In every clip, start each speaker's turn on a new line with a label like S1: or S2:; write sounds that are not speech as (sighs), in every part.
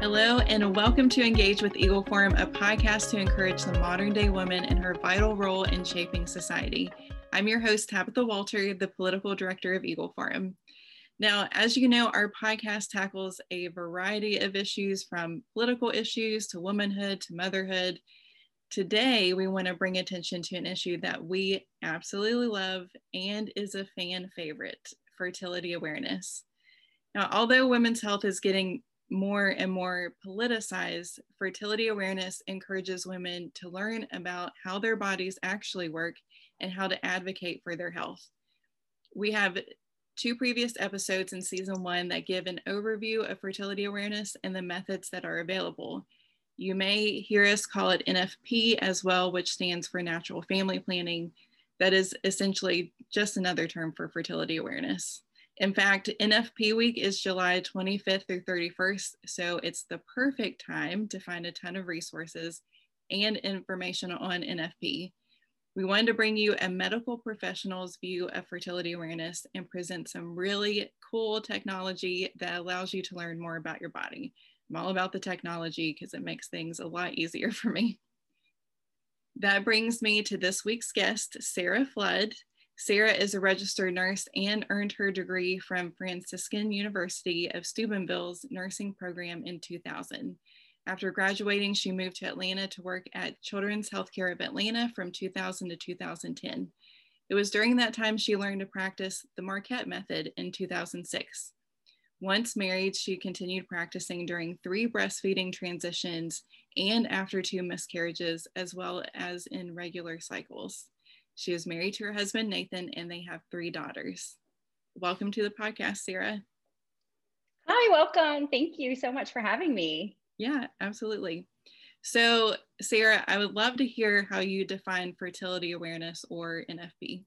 S1: Hello, and welcome to Engage with Eagle Forum, a podcast to encourage the modern day woman in her vital role in shaping society. I'm your host, Tabitha Walter, the political director of Eagle Forum. Now, as you know, our podcast tackles a variety of issues from political issues to womanhood to motherhood. Today, we want to bring attention to an issue that we absolutely love and is a fan favorite fertility awareness. Now, although women's health is getting more and more politicized, fertility awareness encourages women to learn about how their bodies actually work and how to advocate for their health. We have two previous episodes in season one that give an overview of fertility awareness and the methods that are available. You may hear us call it NFP as well, which stands for Natural Family Planning. That is essentially just another term for fertility awareness. In fact, NFP week is July 25th through 31st, so it's the perfect time to find a ton of resources and information on NFP. We wanted to bring you a medical professional's view of fertility awareness and present some really cool technology that allows you to learn more about your body. I'm all about the technology because it makes things a lot easier (laughs) for me. That brings me to this week's guest, Sarah Flood. Sarah is a registered nurse and earned her degree from Franciscan University of Steubenville's nursing program in 2000. After graduating, she moved to Atlanta to work at Children's Healthcare of Atlanta from 2000 to 2010. It was during that time she learned to practice the Marquette method in 2006. Once married, she continued practicing during three breastfeeding transitions and after two miscarriages, as well as in regular cycles. She is married to her husband, Nathan, and they have three daughters. Welcome to the podcast, Sarah.
S2: Hi, welcome. Thank you so much for having me.
S1: Yeah, absolutely. So, Sarah, I would love to hear how you define fertility awareness or NFP.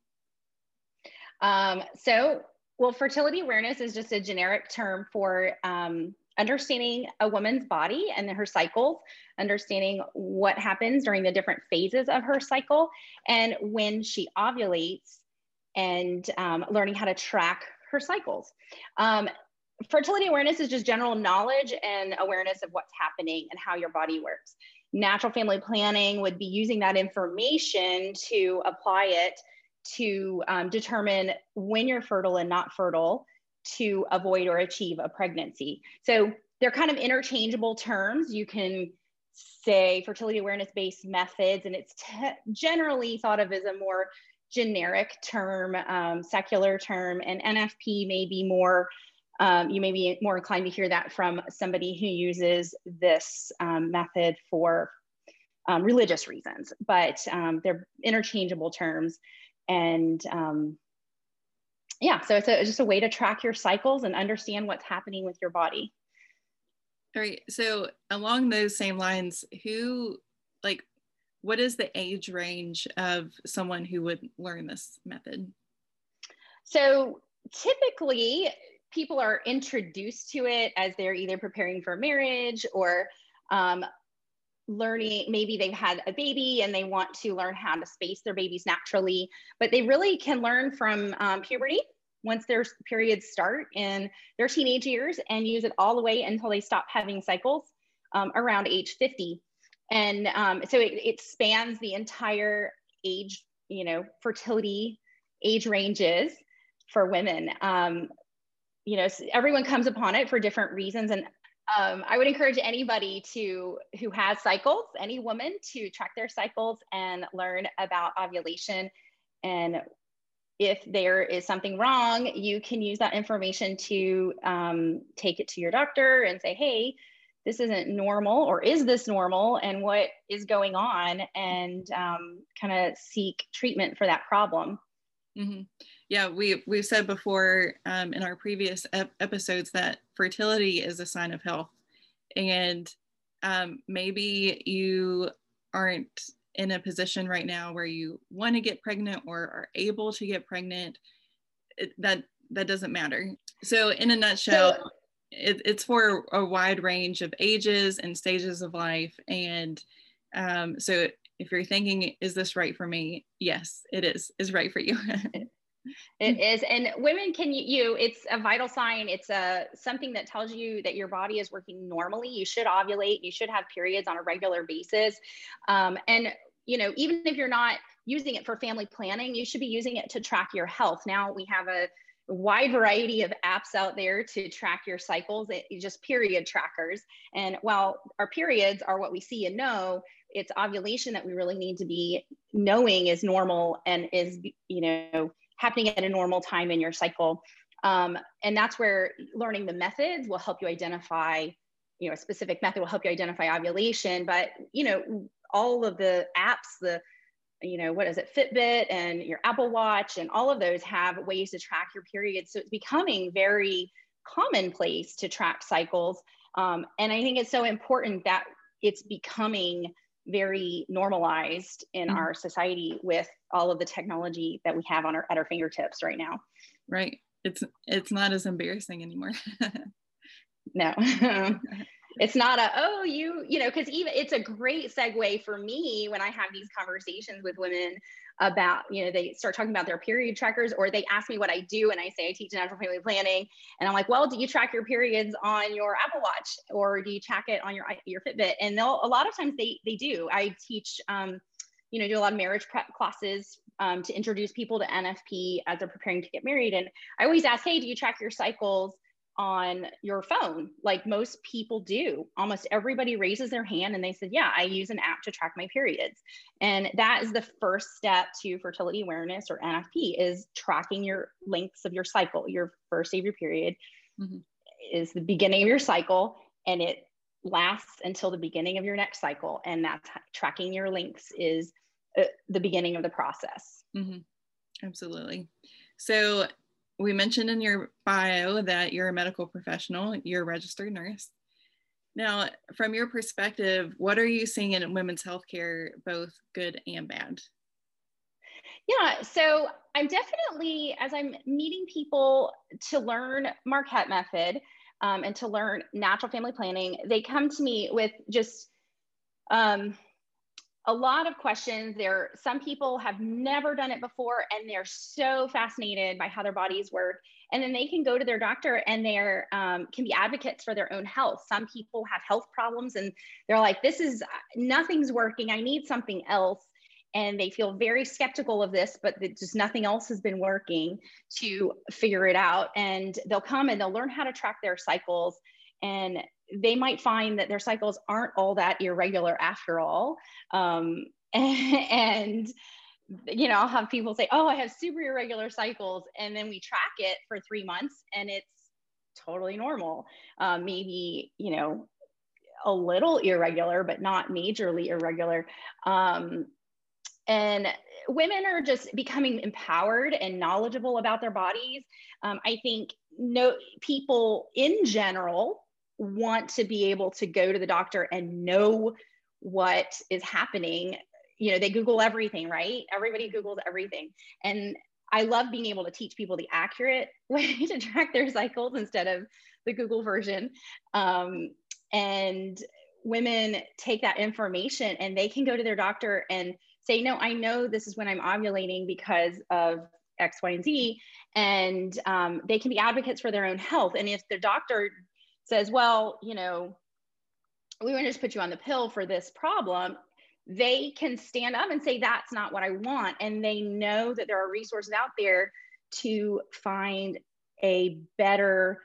S2: Um, so, well, fertility awareness is just a generic term for um, understanding a woman's body and her cycles, understanding what happens during the different phases of her cycle, and when she ovulates, and um, learning how to track her cycles. Um, fertility awareness is just general knowledge and awareness of what's happening and how your body works. Natural family planning would be using that information to apply it to um, determine when you're fertile and not fertile to avoid or achieve a pregnancy. So they're kind of interchangeable terms. You can say fertility awareness based methods, and it's generally thought of as a more generic term, um, secular term, and NFP may be more. Um, you may be more inclined to hear that from somebody who uses this um, method for um, religious reasons, but um, they're interchangeable terms. And um, yeah, so it's, a, it's just a way to track your cycles and understand what's happening with your body.
S1: All right. So along those same lines, who like what is the age range of someone who would learn this method?
S2: So typically people are introduced to it as they're either preparing for marriage or um, learning maybe they've had a baby and they want to learn how to space their babies naturally but they really can learn from um, puberty once their periods start in their teenage years and use it all the way until they stop having cycles um, around age 50 and um, so it, it spans the entire age you know fertility age ranges for women. Um, you know everyone comes upon it for different reasons and um, I would encourage anybody to who has cycles, any woman, to track their cycles and learn about ovulation. And if there is something wrong, you can use that information to um, take it to your doctor and say, "Hey, this isn't normal, or is this normal, and what is going on?" And um, kind of seek treatment for that problem.
S1: Mm-hmm. Yeah, we we've said before um, in our previous ep- episodes that fertility is a sign of health, and um, maybe you aren't in a position right now where you want to get pregnant or are able to get pregnant. It, that that doesn't matter. So, in a nutshell. So, it, it's for a wide range of ages and stages of life and um, so if you're thinking, is this right for me? Yes, it is, is right for you. (laughs)
S2: It is, and women can you. It's a vital sign. It's a something that tells you that your body is working normally. You should ovulate. You should have periods on a regular basis, um, and you know even if you're not using it for family planning, you should be using it to track your health. Now we have a wide variety of apps out there to track your cycles, it, just period trackers. And while our periods are what we see and know, it's ovulation that we really need to be knowing is normal and is, you know, happening at a normal time in your cycle. Um, and that's where learning the methods will help you identify, you know, a specific method will help you identify ovulation. But, you know, all of the apps, the, you know, what is it, Fitbit and your Apple Watch, and all of those have ways to track your period. So it's becoming very commonplace to track cycles. Um, and I think it's so important that it's becoming very normalized in mm-hmm. our society with all of the technology that we have on our at our fingertips right now.
S1: Right. It's it's not as embarrassing anymore. (laughs)
S2: no. (laughs) it's not a oh you you know because even it's a great segue for me when i have these conversations with women about you know they start talking about their period trackers or they ask me what i do and i say i teach natural family planning and i'm like well do you track your periods on your apple watch or do you track it on your your fitbit? And they'll a lot of times they they do. I teach um you know do a lot of marriage prep classes um, to introduce people to nfp as they're preparing to get married and i always ask hey do you track your cycles on your phone like most people do. Almost everybody raises their hand and they said yeah i use an app to track my periods. And that is the first step to fertility awareness or nfp is tracking your lengths of your cycle. Your first day of your period mm-hmm. is the beginning of your cycle and it lasts until the beginning of your next cycle. And that's tracking your lengths is uh, the beginning of the process.
S1: Mm-hmm. absolutely. So we mentioned in your bio that you're a medical professional, you're a registered nurse. Now, from your perspective, what are you seeing in women's healthcare, both good and bad?
S2: Yeah, so I'm definitely, as I'm meeting people to learn Marquette method um, and to learn natural family planning, they come to me with just um, a lot of questions. There some people have never done it before and they're so fascinated by how their bodies work. And then they can go to their doctor and they're um, can be advocates for their own health. Some people have health problems and they're like this is nothing's working. I need something else. And they feel very skeptical of this but just nothing else has been working to figure it out. And they'll come and they'll learn how to track their cycles. And they might find that their cycles aren't all that irregular after all. Um, (laughs) and, you know, I'll have people say, oh, I have super irregular cycles. And then we track it for three months and it's totally normal. Um, maybe, you know, a little irregular, but not majorly irregular. Um, and women are just becoming empowered and knowledgeable about their bodies. Um, I think no people in general want to be able to go to the doctor and know what is happening. You know they google everything right? Everybody googles everything. And i love being able to teach people the accurate (laughs) way to track their cycles instead of the google version. Um, and women take that information and they can go to their doctor and say no i know this is when i'm ovulating because of x y and z. And um, they can be advocates for their own health. And if the doctor says, well, you know, we want to just put you on the pill for this problem, they can stand up and say, that's not what I want. And they know that there are resources out there to find a better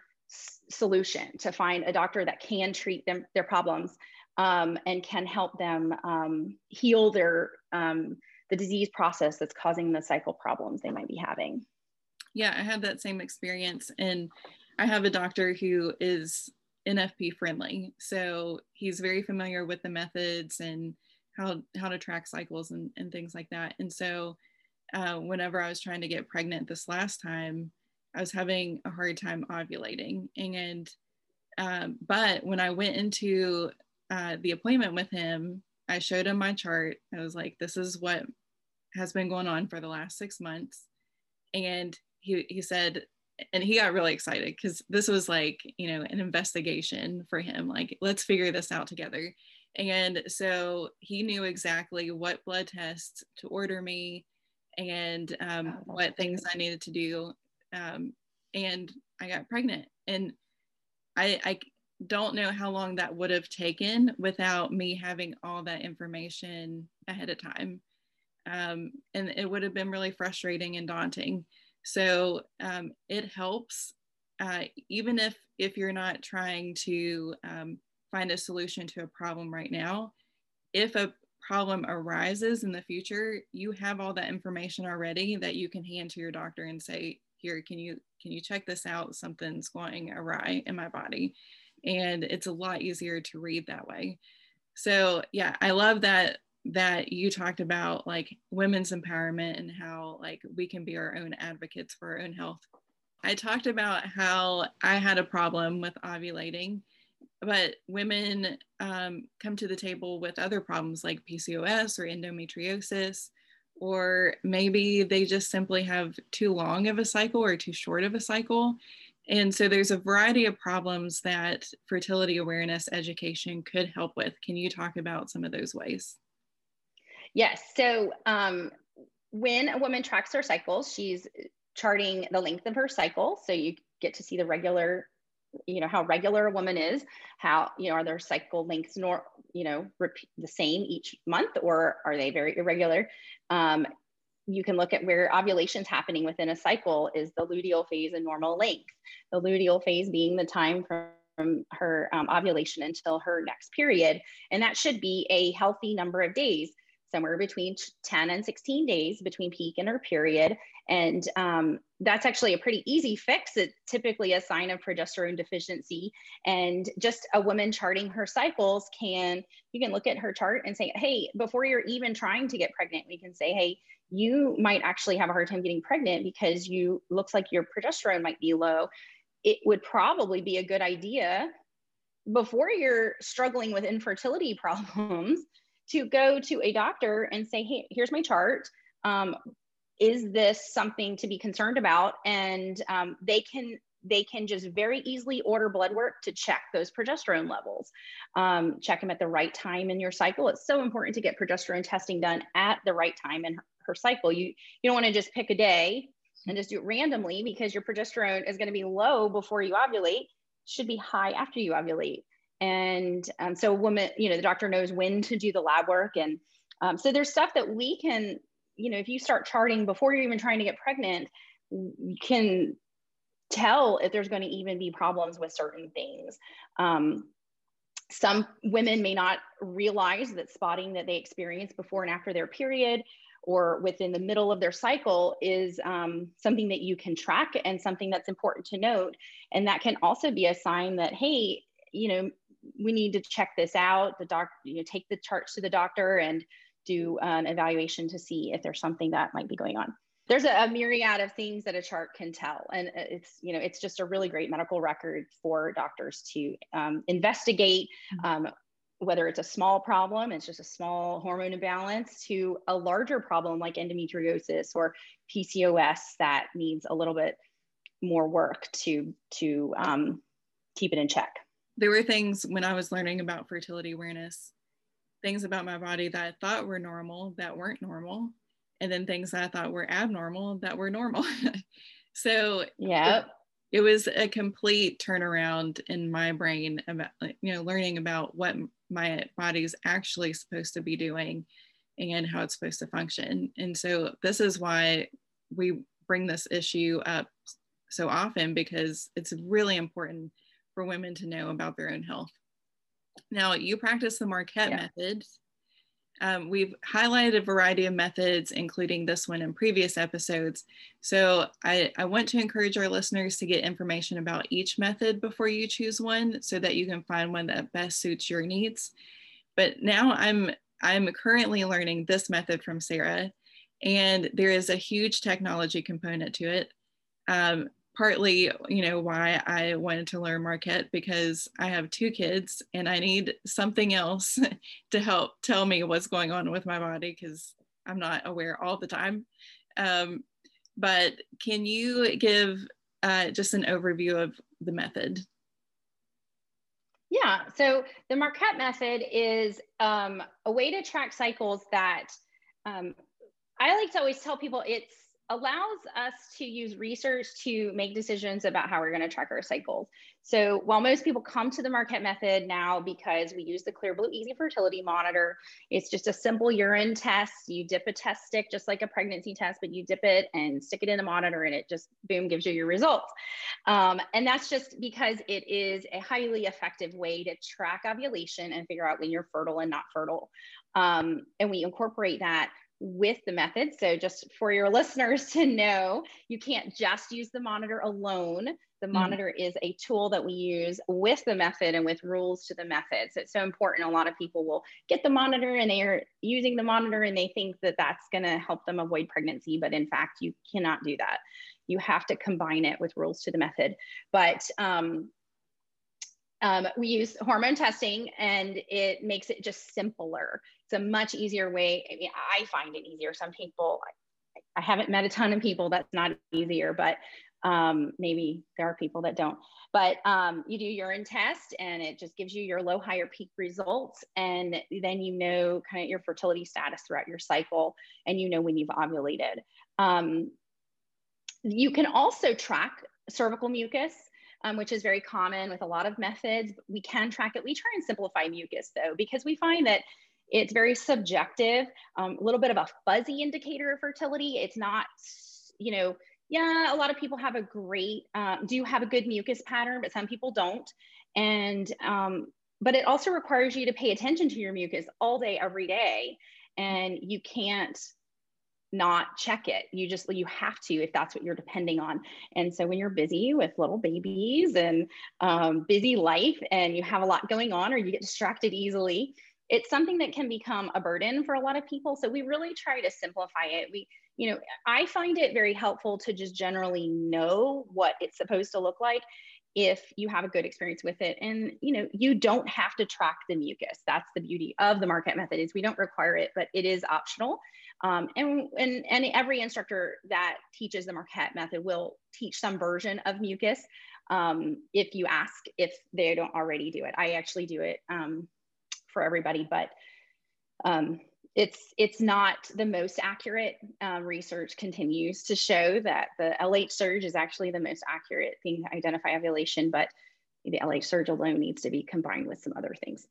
S2: solution, to find a doctor that can treat them their problems um, and can help them um, heal their um, the disease process that's causing the cycle problems they might be having.
S1: Yeah, I had that same experience, and I have a doctor who is NFP friendly. So he's very familiar with the methods and how how to track cycles and, and things like that. And so uh, whenever I was trying to get pregnant this last time, I was having a hard time ovulating. And um, but when I went into uh, the appointment with him, I showed him my chart. I was like, "This is what has been going on for the last six months," and he he said, and he got really excited because this was like you know an investigation for him like let's figure this out together and so he knew exactly what blood tests to order me and um, oh, what things I needed to do. Um, and I got pregnant. And I, I don't know how long that would have taken without me having all that information ahead of time. Um, and it would have been really frustrating and daunting. So um, it helps, uh, even if if you're not trying to um, find a solution to a problem right now. If a problem arises in the future, you have all that information already that you can hand to your doctor and say, "Here, can you can you check this out? Something's going awry in my body." And it's a lot easier to read that way. So yeah, I love that that you talked about like women's empowerment and how like we can be our own advocates for our own health. I talked about how I had a problem with ovulating but women um, come to the table with other problems like PCOS or endometriosis, or maybe they just simply have too long of a cycle or too short of a cycle. And so there's a variety of problems that fertility awareness education could help with. Can you talk about some of those ways?
S2: Yes. So um, when a woman tracks her cycles, she's charting the length of her cycle. So you get to see the regular you know how regular a woman is how you know are their cycle lengths nor you know repeat the same each month or are they very irregular um, you can look at where ovulation is happening within a cycle is the luteal phase and normal length the luteal phase being the time from from her um, ovulation until her next period and that should be a healthy number of days somewhere between 10 and 16 days between peak and her period. And um, that's actually a pretty easy fix. It's typically a sign of progesterone deficiency. And just a woman charting her cycles can, you can look at her chart and say, hey, before you're even trying to get pregnant, we can say, hey, you might actually have a hard time getting pregnant because you looks like your progesterone might be low. It would probably be a good idea before you're struggling with infertility (laughs) problems to go to a doctor and say, hey, here's my chart. Um, is this something to be concerned about? And um, they can they can just very easily order blood work to check those progesterone levels. Um, check them at the right time in your cycle. It's so important to get progesterone testing done at the right time in her, her cycle. You you don't want to just pick a day and just do it randomly because your progesterone is going to be low before you ovulate. Should be high after you ovulate and um, so woman you know the doctor knows when to do the lab work and um, so there's stuff that we can you know if you start charting before you're even trying to get pregnant you can tell if there's going to even be problems with certain things um, some women may not realize that spotting that they experience before and after their period or within the middle of their cycle is um, something that you can track and something that's important to note. And that can also be a sign that, hey, you know, we need to check this out. The doc, you know, take the charts to the doctor and do an evaluation to see if there's something that might be going on. There's a, a myriad of things that a chart can tell, and it's you know it's just a really great medical record for doctors to um, investigate. Um, whether it's a small problem, it's just a small hormone imbalance, to a larger problem like endometriosis or PCOS that needs a little bit more work to to um, keep it in check
S1: there were things when I was learning about fertility awareness, things about my body that I thought were normal that weren't normal, and then things that I thought were abnormal that were normal. (laughs) so
S2: yeah,
S1: it, it, was a complete turnaround in my brain about you know learning about what my body's actually supposed to be doing and how it's supposed to function. And so this is why we bring this issue up so often because it's really important for women to know about their own health. Now, you practice the Marquette yeah. method. Um, we've highlighted a variety of methods, including this one in previous episodes. So I, I want to encourage our listeners to get information about each method before you choose one so that you can find one that best suits your needs. But now I'm I'm currently learning this method from Sarah, and there is a huge technology component to it. Um, partly, you know, why I wanted to learn Marquette because I have two kids and I need something else (laughs) to help tell me what's going on with my body because I'm not aware all the time. Um, but can you give uh, just an overview of the method?
S2: Yeah, so the Marquette method is um, a way to track cycles that um, I like to always tell people it's allows us to use research to make decisions about how we're going to track our cycles. So while most people come to the Marquette method now because we use the Clearblue Easy Fertility Monitor, it's just a simple urine test. You dip a test stick just like a pregnancy test, but you dip it and stick it in the monitor and it just boom gives you your results. Um, and that's just because it is a highly effective way to track ovulation and figure out when you're fertile and not fertile. Um, and we incorporate that with the method. So just for your (laughs) listeners to know, you can't just use the monitor alone. The mm. monitor is a tool that we use with the method and with rules to the method. So it's so important. A lot of people will get the monitor and they are using the monitor and they think that that's going to help them avoid pregnancy. But in fact, you cannot do that. You have to combine it with rules to the method. But um, um, we use hormone testing and it makes it just simpler. It's a much easier way. I mean, I find it easier. Some people, I, I haven't met a ton of people that's not easier, but um, maybe there are people that don't. But um, you do urine test and it just gives you your low, higher peak results. And then you know kind of your fertility status throughout your cycle and you know when you've ovulated. Um, you can also track cervical mucus um, which is very common with a lot of methods. We can track it. We try and simplify mucus though, because we find that it's very subjective, um, a little bit of a fuzzy indicator of fertility. It's not, you know, yeah, a lot of people have a great, um, do have a good mucus pattern, but some people don't. And, um, but it also requires you to pay attention to your mucus all day, every day. And you can't not check it. You just, you have to if that's what you're depending on. And so when you're busy with little babies and um, busy life and you have a lot going on or you get distracted easily, it's something that can become a burden for a lot of people. So we really try to simplify it. We, you know, I find it very helpful to just generally know what it's supposed to look like if you have a good experience with it and you know you don't have to track the mucus that's the beauty of the Marquette method is we don't require it but it is optional um, and, and, and every instructor that teaches the Marquette method will teach some version of mucus um, if you ask if they don't already do it. I actually do it um, for everybody, but um, it's, it's not the most accurate. Um, research continues to show that the LH surge is actually the most accurate thing to identify ovulation, but the LH surge alone needs to be combined with some other things.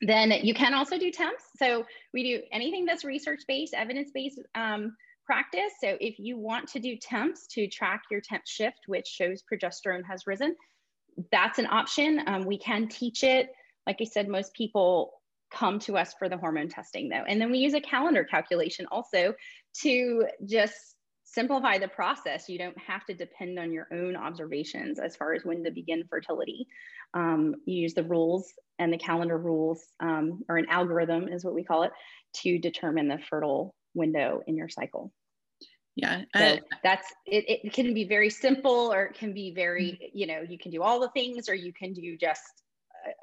S2: Then you can also do temps. So we do anything that's research-based, evidence-based um, practice. So if you want to do temps to track your temp shift, which shows progesterone has risen, that's an option. Um, we can teach it. Like I said, most people come to us for the hormone testing though. And then we use a calendar calculation also to just simplify the process. You don't have to depend on your own observations as far as when to begin fertility. Um, you use the rules and the calendar rules, um, or an algorithm is what we call it, to determine the fertile window in your cycle.
S1: Yeah,
S2: so that's it, it. can be very simple, or it can be very, mm-hmm. you know, you can do all the things, or you can do just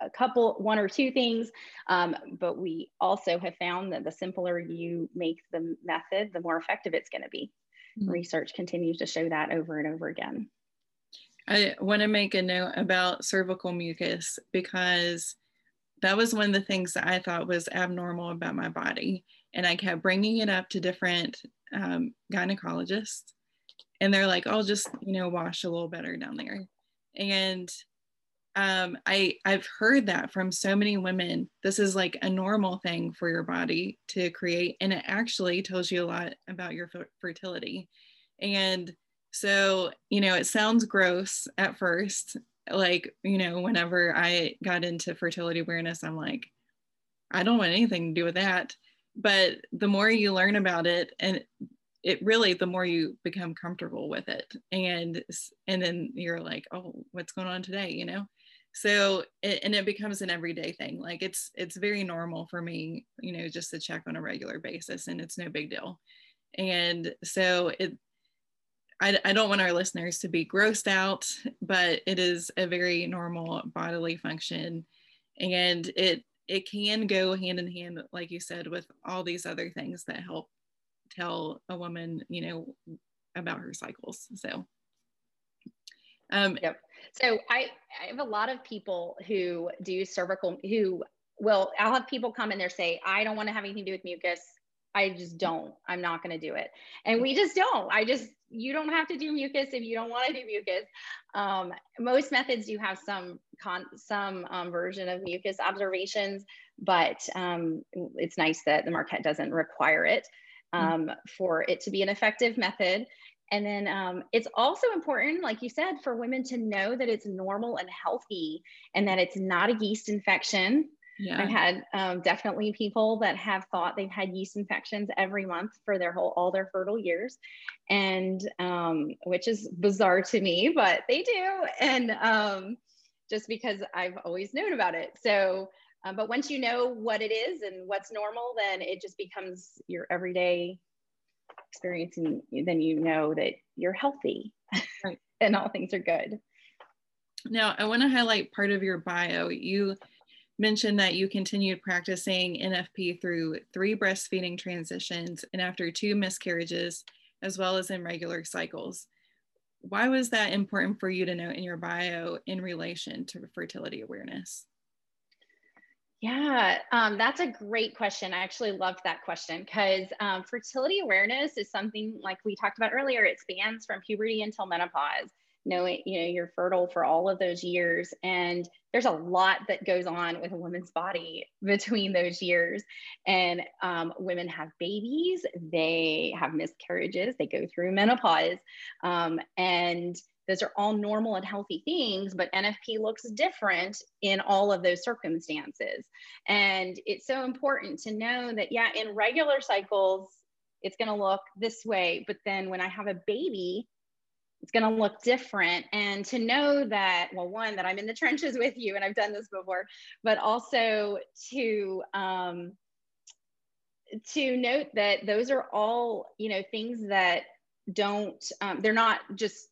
S2: a couple, one or two things. Um, but we also have found that the simpler you make the method, the more effective it's going to be. Mm-hmm. Research continues to show that over and over again.
S1: I want to make a note about cervical mucus because that was one of the things that I thought was abnormal about my body. And I kept bringing it up to different um, gynecologists. And they're like, "I'll just, you know, wash a little better down there. And um, I, I've heard that from so many women. This is like a normal thing for your body to create. And it actually tells you a lot about your fertility. And so, you know, it sounds gross at first. Like, you know, whenever I got into fertility awareness, I'm like, I don't want anything to do with that. But the more you learn about it, and it really, the more you become comfortable with it. And and then you're like, oh, what's going on today? You know? So it, and it becomes an everyday thing. Like it's it's very normal for me, you know, just to check on a regular basis and it's no big deal. And so it I, I don't want our listeners to be grossed out, but it is a very normal bodily function. And it it can go hand in hand, like you said, with all these other things that help tell a woman, you know, about her cycles. So
S2: um, yep. So I, I have a lot of people who do cervical who will I'll have people come in there say, I don't want to have anything to do with mucus. I just don't. I'm not going to do it. And we just don't. I just, you don't have to do mucus if you don't want to do mucus. Um, most methods do have some con, some um, version of mucus observations, but um, it's nice that the Marquette doesn't require it mm-hmm. for it to be an effective method. And then um, it's also important, like you said, for women to know that it's normal and healthy and that it's not a yeast infection yeah. I've had um, definitely people that have thought they've had yeast infections every month for their whole all their fertile years, and um, which is bizarre to me, but they do, and um, just because I've always known about it. So, uh, but once you know what it is and what's normal, then it just becomes your everyday experience, and then you know that you're healthy, right. (laughs) and all things are good.
S1: Now, I want to highlight part of your bio. You mentioned that you continued practicing NFP through three breastfeeding transitions and after two miscarriages, as well as in regular cycles. Why was that important for you to note in your bio in relation to fertility awareness?
S2: Yeah, um, that's a great question. I actually loved that question because um, fertility awareness is something like we talked about earlier. It spans from puberty until menopause knowing you know you're fertile for all of those years. And there's a lot that goes on with a woman's body between those years. And um, women have babies they have miscarriages they go through menopause um, and those are all normal and healthy things but nfp looks different in all of those circumstances. And it's so important to know that yeah in regular cycles it's going to look this way but then when i have a baby it's going to look different. And to know that well one that i'm in the (laughs) trenches with you and i've done this before but also to um, to note that those are all you know things that don't um, they're not just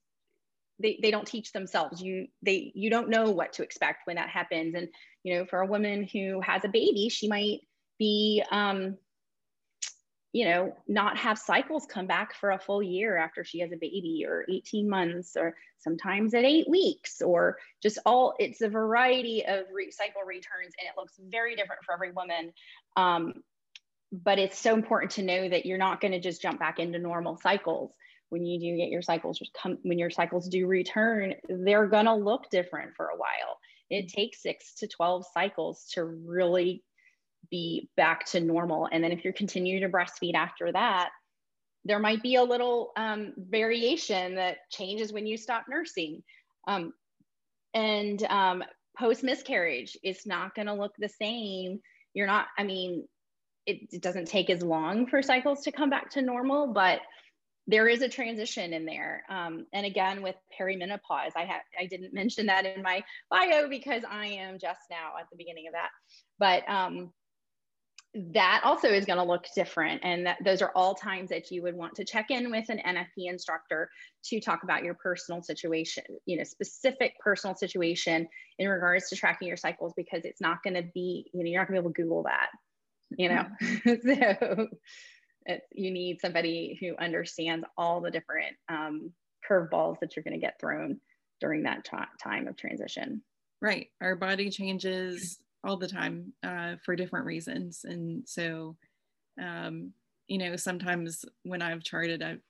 S2: they, they don't teach themselves. You they you don't know what to expect when that happens. And you know for a woman who has a baby she might be um, you know, not have cycles come back for a full year after she has a baby or 18 months or sometimes at eight weeks or just all, it's a variety of re- cycle returns and it looks very different for every woman. Um, but it's so important to know that you're not going to just jump back into normal cycles when you do get your cycles just come when your cycles do return they're going to look different for a while it takes 6 to 12 cycles to really be back to normal. And then if you continue to breastfeed after that, there might be a little um, variation that changes when you stop nursing. Um, and um, post miscarriage, it's not going to look the same. You're not, I mean, it, it, doesn't take as long for cycles to come back to normal, but there is a transition in there. Um, and again, with perimenopause, I had I didn't mention that in my bio because I am just now at the beginning of that. But um, that also is going to look different. And that, those are all times that you would want to check in with an NFP instructor to talk about your personal situation, you know, specific personal situation in regards to tracking your cycles, because it's not going to be, you know, you're not going to be able to Google that, you know. (laughs) so it, you need somebody who understands all the different um, curveballs that you're going to get thrown during that t- time of transition.
S1: Right. Our body changes all the time uh, for different reasons. And so, um, you know, sometimes when I've charted, I've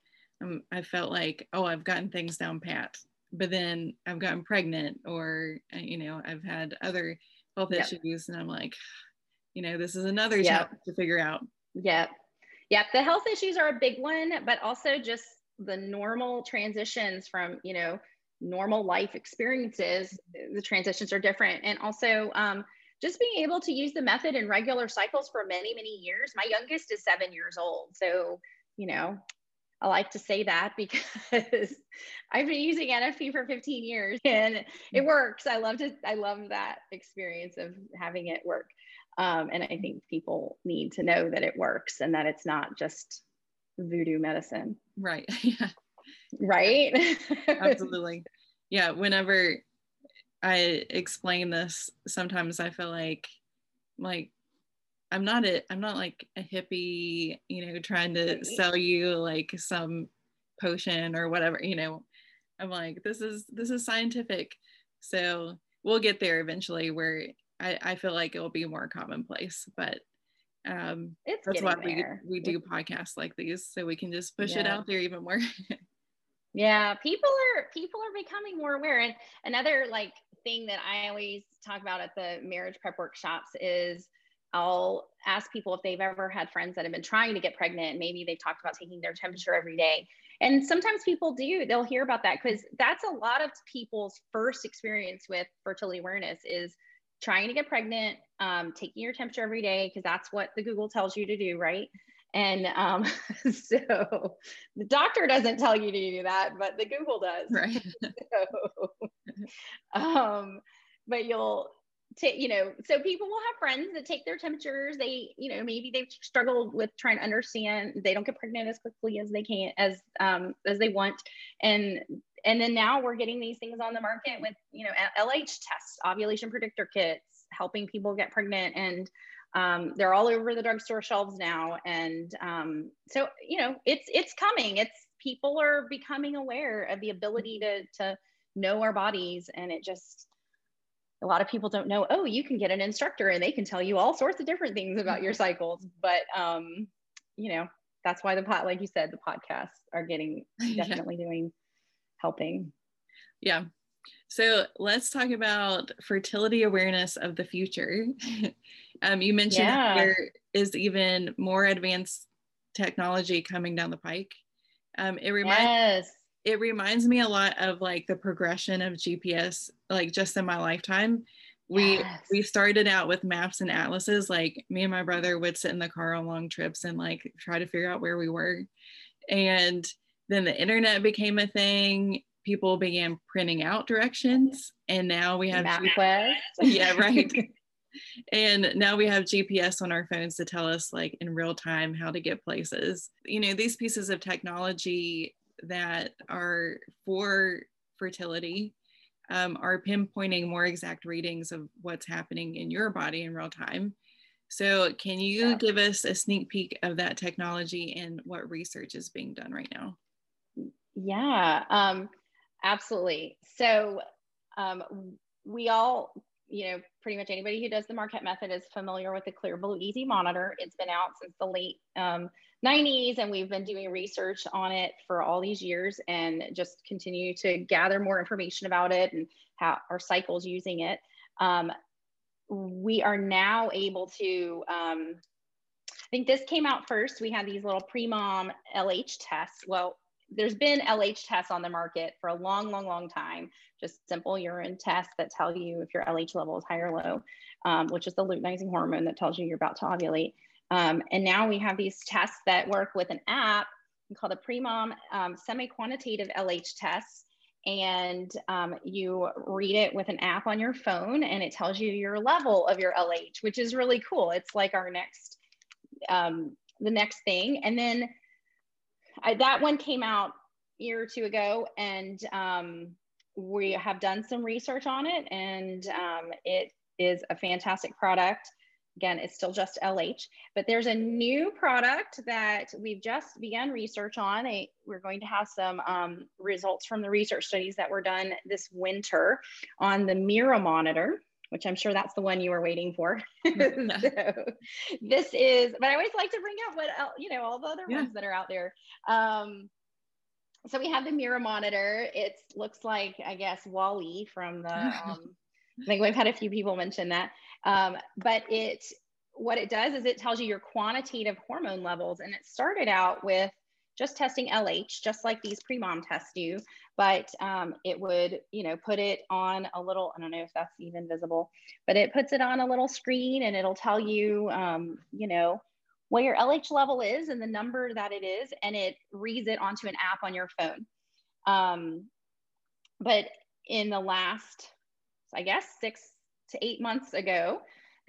S1: um, I felt like, oh, I've gotten things down pat, but then I've gotten pregnant, or uh, you know, I've had other health yep. issues, and I'm like, (sighs) you know, this is another yep. challenge to figure out.
S2: Yep, yep. The health issues are a big one, but also just the normal transitions from you know normal life experiences. The transitions are different, and also um, just being able to use the method in regular cycles for many, many years. My youngest is seven years old. So, you know, I like to say that (laughs) because I've been using NFP for 15 years and it works. I love to, I love that experience of having it work. Um, and I think people need to know that it works and that it's not just voodoo medicine.
S1: Right. (laughs) Yeah.
S2: Right. (laughs)
S1: Absolutely. Yeah. Whenever I explain this, sometimes I feel like like I'm not a I'm not like a hippie, you know, trying to sell you like some potion or whatever, you know. I'm like, this is this is scientific. So we'll get there eventually where I, I feel like it will be more commonplace. But Um, it's that's why we, we do podcasts like these so we can just push yeah. it out there even more. (laughs)
S2: yeah, people are people are becoming more aware. And another like thing that I always talk about at the marriage prep workshops is I'll ask people if they've ever had friends that have been trying to get pregnant. Maybe they've talked about taking their temperature every day. And sometimes people do, they'll hear about that because that's a lot of people's first experience with fertility awareness is trying to get pregnant, um, taking your temperature every day, because that's what the Google tells you to do, right? And um, (laughs) so the doctor doesn't tell you to do that, but the Google does.
S1: Right. (laughs)
S2: so, um, but you'll take, you know, so people will have friends that take their temperatures. They, you know, maybe they've struggled with trying to understand. They don't get pregnant as quickly as they can, as um, as they want, and and then now we're getting these things on the market with you know LH tests, ovulation predictor kits, helping people get pregnant, and um, they're all over the drugstore shelves now. And um, so you know it's it's coming. It's people are becoming aware of the ability to to know our bodies, and it just a lot of people don't know. Oh, you can get an instructor, and they can tell you all sorts of different things about your cycles. But um, you know that's why the pot, like you said, the podcasts are getting (laughs) definitely yeah. doing helping.
S1: Yeah. So let's talk about fertility awareness of the future. (laughs) um, you mentioned yeah. there is even more advanced technology coming down the pike. Um, it reminds yes. it reminds me a lot of like the progression of GPS, like just in my lifetime. We yes. we started out with maps and atlases. Like me and my brother would sit in the car on long trips and like try to figure out where we were. And then the internet became a thing people began printing out directions and now we have
S2: MapQuest.
S1: yeah right. (laughs) And now we have gps on our phones to tell us like in real time how to get places. You know these pieces of technology that are for fertility um, are pinpointing more exact readings of what's happening in your body in real time. So can you yeah. give us a sneak peek of that technology and what research is being done right now?
S2: Yeah, um, absolutely. So um, we all, you know, pretty much anybody who does the Marquette method is familiar with the Clearblue Easy Monitor. It's been out since the late um, 90s, and we've been doing research on it for all these years and just continue to gather more information about it and how our cycles using it. Um, we are now able to um, I think this came out first. We had these little Premom LH tests. Well, there's been LH tests on the market for a long, long, long time. Just simple urine tests that tell you if your LH level is high or low, um, which is the luteinizing hormone that tells you you're about to ovulate. Um, and now we have these tests that work with an app called a Premom um, semi-quantitative LH test. And um, you read it with an app on your phone and it tells you your level of your LH, which is really cool. It's like our next, um, the next thing. And then I, that one came out a year or two ago, and um, we have done some research on it, and um, it is a fantastic product. Again, it's still just LH, but there's a new product that we've just begun research on. we're going to have some um, results from the research studies that were done this winter on the Mira monitor which I'm sure that's the one you were waiting for. (laughs) (laughs) so this is, but I always like to bring up what, you know, all the other yeah. ones that are out there. Um, so we have the Mira monitor. It looks like, I guess, WALL-E from the, um, I think we've had a few people mention that. Um, but it, what it does is it tells you your quantitative hormone levels. And it started out with just testing LH, just like these Premom tests do, but um, it would, you know, put it on a little, I don't know if that's even visible, but it puts it on a little screen and it'll tell you, um, you know, what your LH level is and the number that it is, and it reads it onto an app on your phone. Um, but in the last, I guess, six to eight months ago,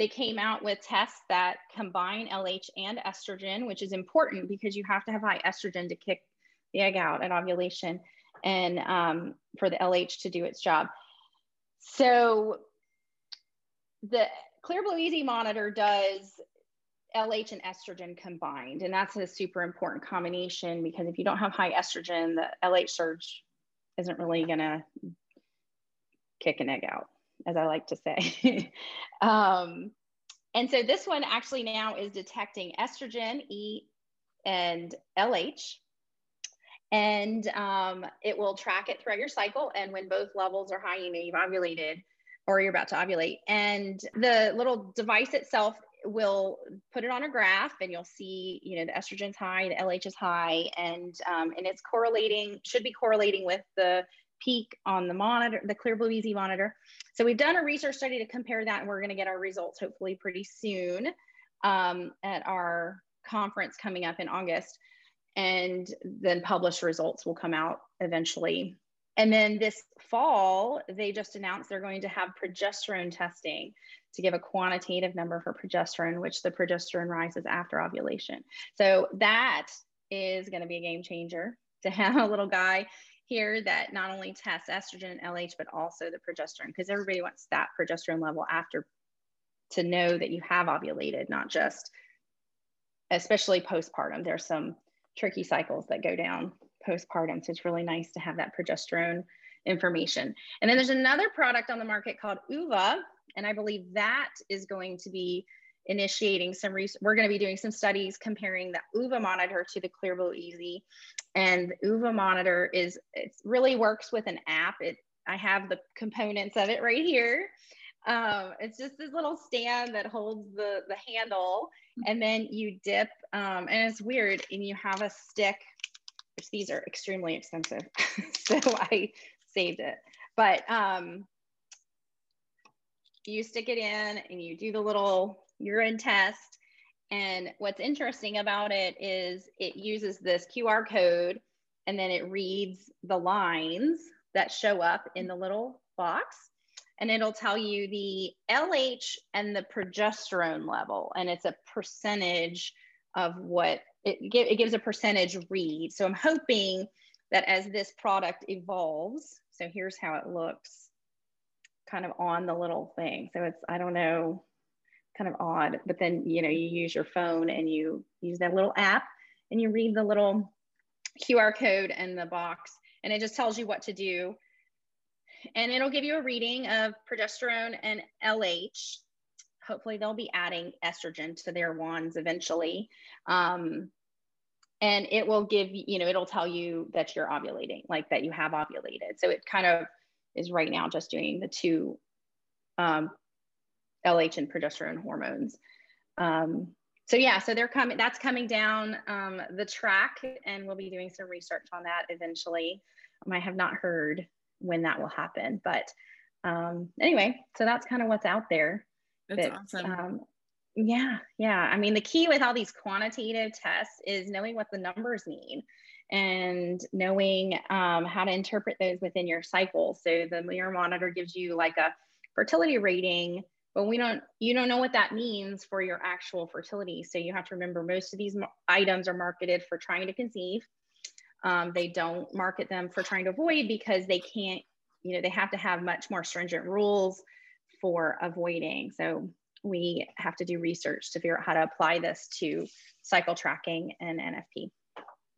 S2: they came out with tests that combine LH and estrogen, which is important because you have to have high estrogen to kick the egg out at ovulation and um, for the LH to do its job. So the Clearblue Easy Monitor does LH and estrogen combined, and that's a super important combination because if you don't have high estrogen, the LH surge isn't really going to kick an egg out as I like to say. (laughs) um, and so this one actually now is detecting estrogen, E, and LH. And um, it will track it throughout your cycle. And when both levels are high, you know you've ovulated or you're about to ovulate. And the little device itself will put it on a graph and you'll see, you know, the estrogen's high, the LH is high, and um, and it's correlating, should be correlating with the peak on the monitor, the Clearblue Easy monitor. So we've done a research study to compare that, and we're going to get our results hopefully pretty soon um, at our conference coming up in August. And then published results will come out eventually. And then this fall, they just announced they're going to have progesterone testing to give a quantitative number for progesterone, which the progesterone rises after ovulation. So that is going to be a game changer to (laughs) have a little guy here that not only tests estrogen and LH, but also the progesterone, because everybody wants that progesterone level after to know that you have ovulated, not just, especially postpartum. There's some tricky cycles that go down postpartum. So it's really nice to have that progesterone information. And then there's another product on the market called Oova. And I believe that is going to be initiating some research. We're going to be doing some studies comparing the Oova monitor to the Clearblue Easy. And the Oova monitor is, it really works with an app. It, I have the components of it right here. Um, it's just this little stand that holds the, the handle and then you dip um, and it's weird and you have a stick, which these are extremely expensive. (laughs) so I saved it. But um, you stick it in and you do the little urine test. And what's interesting about it is it uses this QR code and then it reads the lines that show up in the little box. And it'll tell you the LH and the progesterone level. And it's a percentage of what it, it gives a percentage read. So I'm hoping that as this product evolves, so here's how it looks kind of on the little thing. So it's, I don't know, kind of odd. But then, you know, you use your phone and you use that little app and you read the little QR code in the box and it just tells you what to do. And it'll give you a reading of progesterone and LH. Hopefully, they'll be adding estrogen to their wands eventually. Um, and it will give you know it'll tell you that you're ovulating like that you have ovulated so it kind of is right now just doing the two um, LH and progesterone hormones. Um, so yeah, so they're coming, that's coming down um, the track and we'll be doing some research on that eventually. Um, I have not heard when that will happen, but um, anyway, so that's kind of what's out there.
S1: That's that, awesome. Um,
S2: yeah, yeah. I mean, the key with all these quantitative tests is knowing what the numbers mean and knowing um, how to interpret those within your cycle. So the Mira monitor gives you like a fertility rating but we don't you don't know what that means for your actual fertility. So you have to remember most of these items are marketed for trying to conceive. Um, they don't market them for trying to avoid because they can't you know they have to have much more stringent rules for avoiding. So we have to do research to figure out how to apply this to cycle tracking and nfp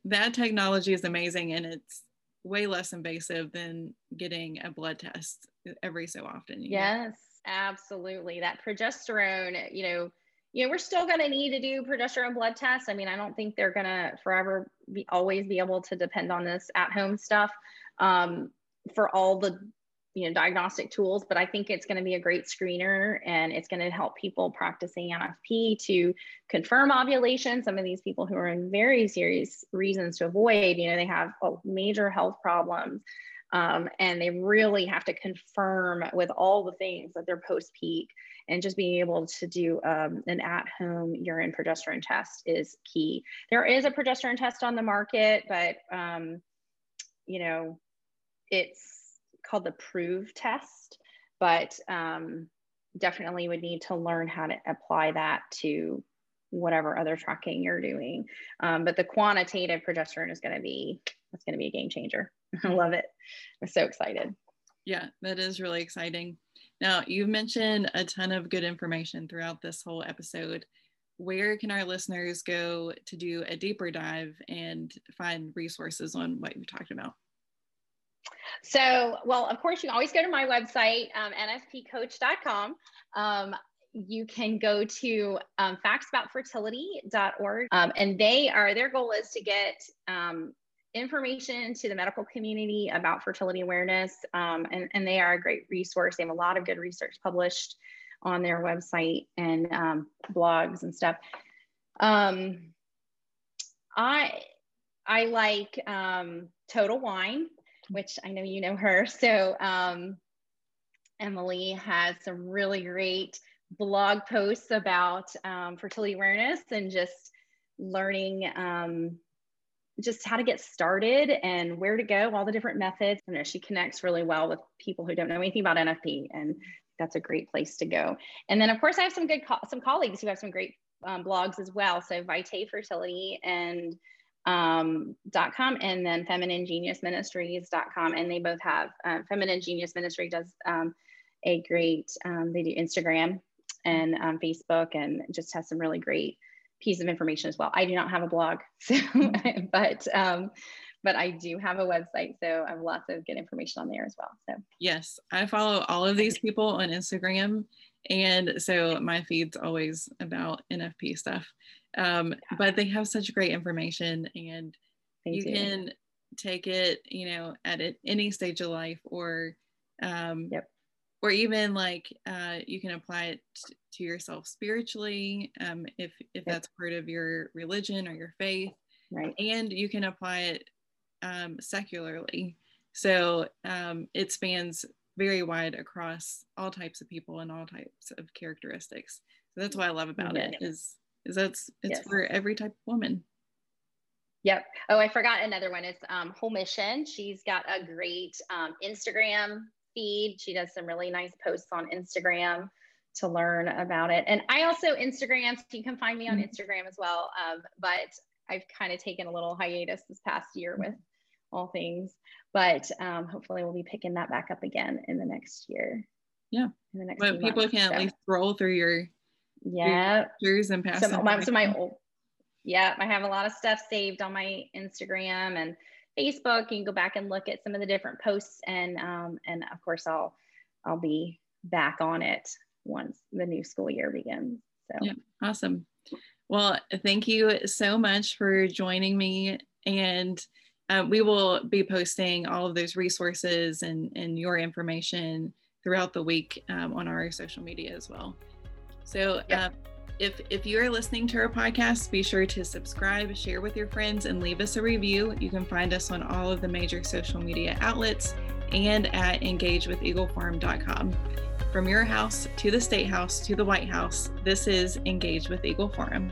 S1: that technology is amazing and it's way less invasive than getting a blood test every so often
S2: yes know? Absolutely. That progesterone, you know, you know, we're still going to need to do progesterone blood tests. I mean, I don't think they're going to forever be always be able to depend on this at home stuff um, for all the, you know, diagnostic tools, but I think it's going to be a great screener and it's going to help people practicing NFP to confirm ovulation. Some of these people who are in very serious reasons to avoid, you know, they have major health problems. Um, and they really have to confirm with all the things that they're post peak and just being able to do um, an at home urine progesterone test is key. There is a progesterone test on the market, but um, you know, it's called the Proov test, but um, definitely would need to learn how to apply that to whatever other tracking you're doing. Um, but the quantitative progesterone is going to be that's going to be a game changer. (laughs) I love it. I'm so excited.
S1: Yeah, that is really exciting. Now, you've mentioned a ton of good information throughout this whole episode. Where can our listeners go to do a deeper dive and find resources on what you've talked about?
S2: So, well, of course, you can always go to my website, um, nfpcoach.com. Um, you can go to um, factsaboutfertility.org um, and they are their goal is to get um, information to the medical community about fertility awareness um, and, and they are a great resource. They have a lot of good research published on their website and um, blogs and stuff. Um, i i like total wine which i know you know her. (laughs) So emily has some really great blog posts about um, fertility awareness and just learning um, just how to get started and where to go, all the different methods. I know, she connects really well with people who don't know anything about NFP, and that's a great place to go. And then, of course, I have some good co- some colleagues who have some great um, blogs as well. So Vitae Fertility and um, .com and then Feminine Genius Ministries.com. And they both have uh, Feminine Genius Ministry does um, a great, um, they do Instagram and um, Facebook and just has some really great piece of information as well. I do not have a blog, (laughs) so, but um, but I do have a website, so I have lots of good information on there as well. So
S1: yes, I follow all of these people on Instagram, and so my feed's always about NFP stuff. Um, but they have such great information, and they you do. can take it, you know, at any stage of life or um, yep or even like uh, you can apply it to yourself spiritually um, if if that's part of your religion or your faith
S2: right
S1: and you can apply it um, secularly so um, it spans very wide across all types of people and all types of characteristics so that's what i love about it is is that's it's yes. for every type of woman
S2: Yep. Oh, I forgot another one. It's um, Whole Mission. She's got a great um, Instagram feed. She does some really nice posts on Instagram to learn about it. And I also Instagram, so you can find me on mm-hmm. Instagram as well. Um, but I've kind of taken a little hiatus this past year with all things, but um, hopefully we'll be picking that back up again in the next year.
S1: Yeah. In the next but people months, can so. at least scroll through your
S2: yeah
S1: pictures and pass
S2: some, my, so my old yeah i have a lot of stuff saved on my instagram and Facebook. You can go back and look at some of the different posts, and um, and of course, I'll I'll be back on it once the new school year begins. So
S1: yeah, awesome. Well, thank you so much for joining me, and uh, we will be posting all of those resources and and your information throughout the week um, on our social media as well. So. Uh, if if you are listening to our podcast, be sure to subscribe, share with your friends, and leave us a review. You can find us on all of the major social media outlets and at engagewitheagleforum.com. From your house to the State House to the White House, this is Engage with Eagle Forum.